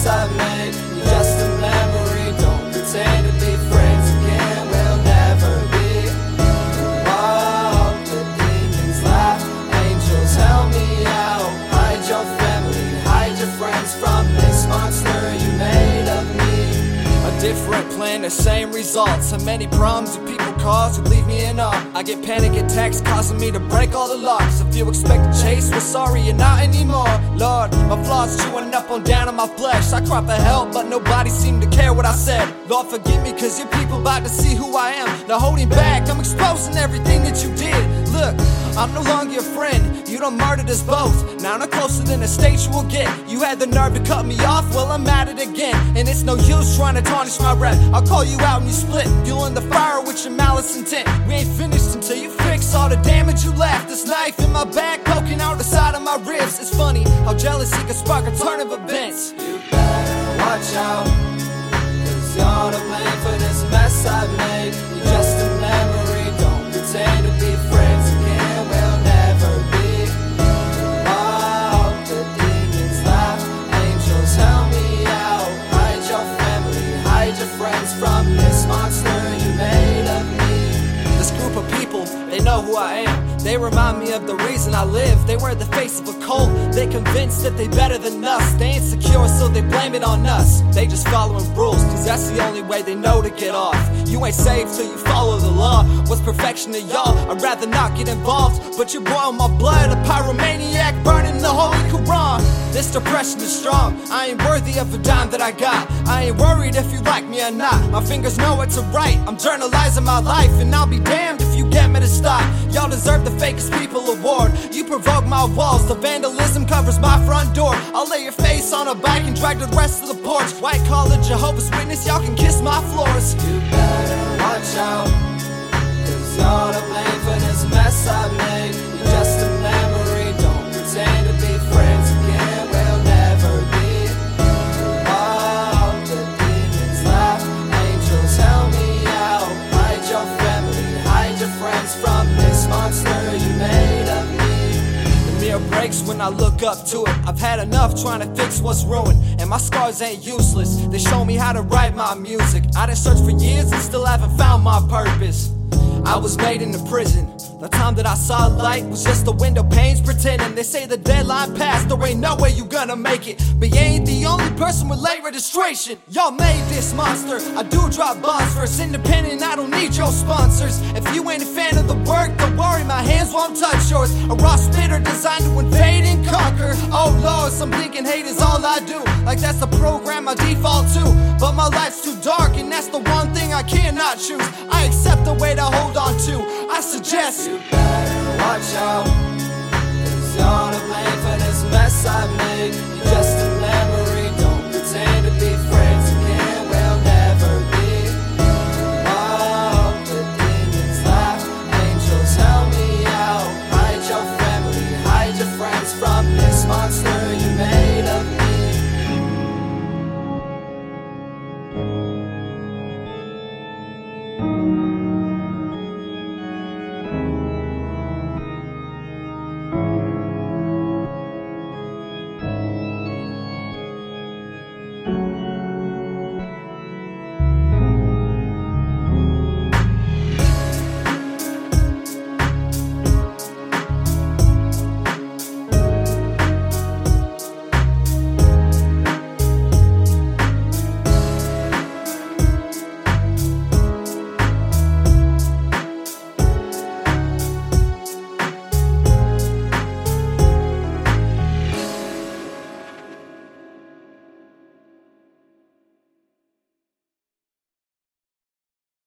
inside me realize how many problems do people cause you leave me in awe. I get panic attacks causing me to break all the locks. If you expect to chase, well, sorry, you're not anymore. Lord, my flaws chewing up on down on my flesh. I cry for help, but nobody seemed to care what I said. Lord, forgive me, cause you people about to see who I am. Now holding back, I'm exposing everything that you did. Look, I'm no longer your friend. You done murdered us both. Now no closer than a state you will get. You had the nerve to cut me off, well I'm at it again. And it's no use trying to tarnish my rep. I'll call you out and you split. Fueling the fire with your malice intent. We ain't finished until you fix all the damage you left. This knife in my back poking out the side of my ribs. It's funny how jealousy can spark a turn of events. You better watch out. Cause you're to blame for this people, they know who I am. They remind me of the reason I live. They wear the face of a cult. They convinced that they better than us. They insecure, so they blame it on us. They just following rules, cause that's the only way they know to get off. You ain't saved till you follow the law. What's perfection to y'all? I'd rather not get involved. But you boil my blood, a pyromaniac burning the Holy Quran. This depression is strong. I ain't worthy of a dime that I got. I ain't worried if you like me or not. My fingers know what to write. I'm journalizing my life, and I'll be damned if you get me to stop. Y'all deserve the fakest people award. You provoke my walls, the vandalism covers my front door. I'll lay your face on a bike and drag the rest of the porch. White collar Jehovah's Witness, y'all can kiss my floors. You better watch out. Breaks when I look up to it. I've had enough trying to fix what's ruined, and my scars ain't useless. They show me how to write my music. I done searched for years and still haven't found my purpose. I was made in the prison. The time that I saw light was just the window panes pretending. They say the deadline passed, there ain't no way you gonna make it. But you ain't the only person with late registration. Y'all made this monster. I do drop bombs first, independent. I don't need your sponsors. If you ain't a fan of the work, don't worry, my hands won't touch yours. A raw spitter designed to invade and conquer. Oh lord, some thinking hate is all I do. Like that's the program I default to. But my life's too dark, and that's the one thing I cannot choose. I accept the way to hold on to. I suggest. You better watch out. Cause you're to blame for this mess I've made. You're just a memory, don't pretend to be friends again. We'll never be. Oh, the demons laugh. Angels, help me out. Hide your family, hide your friends from this monster.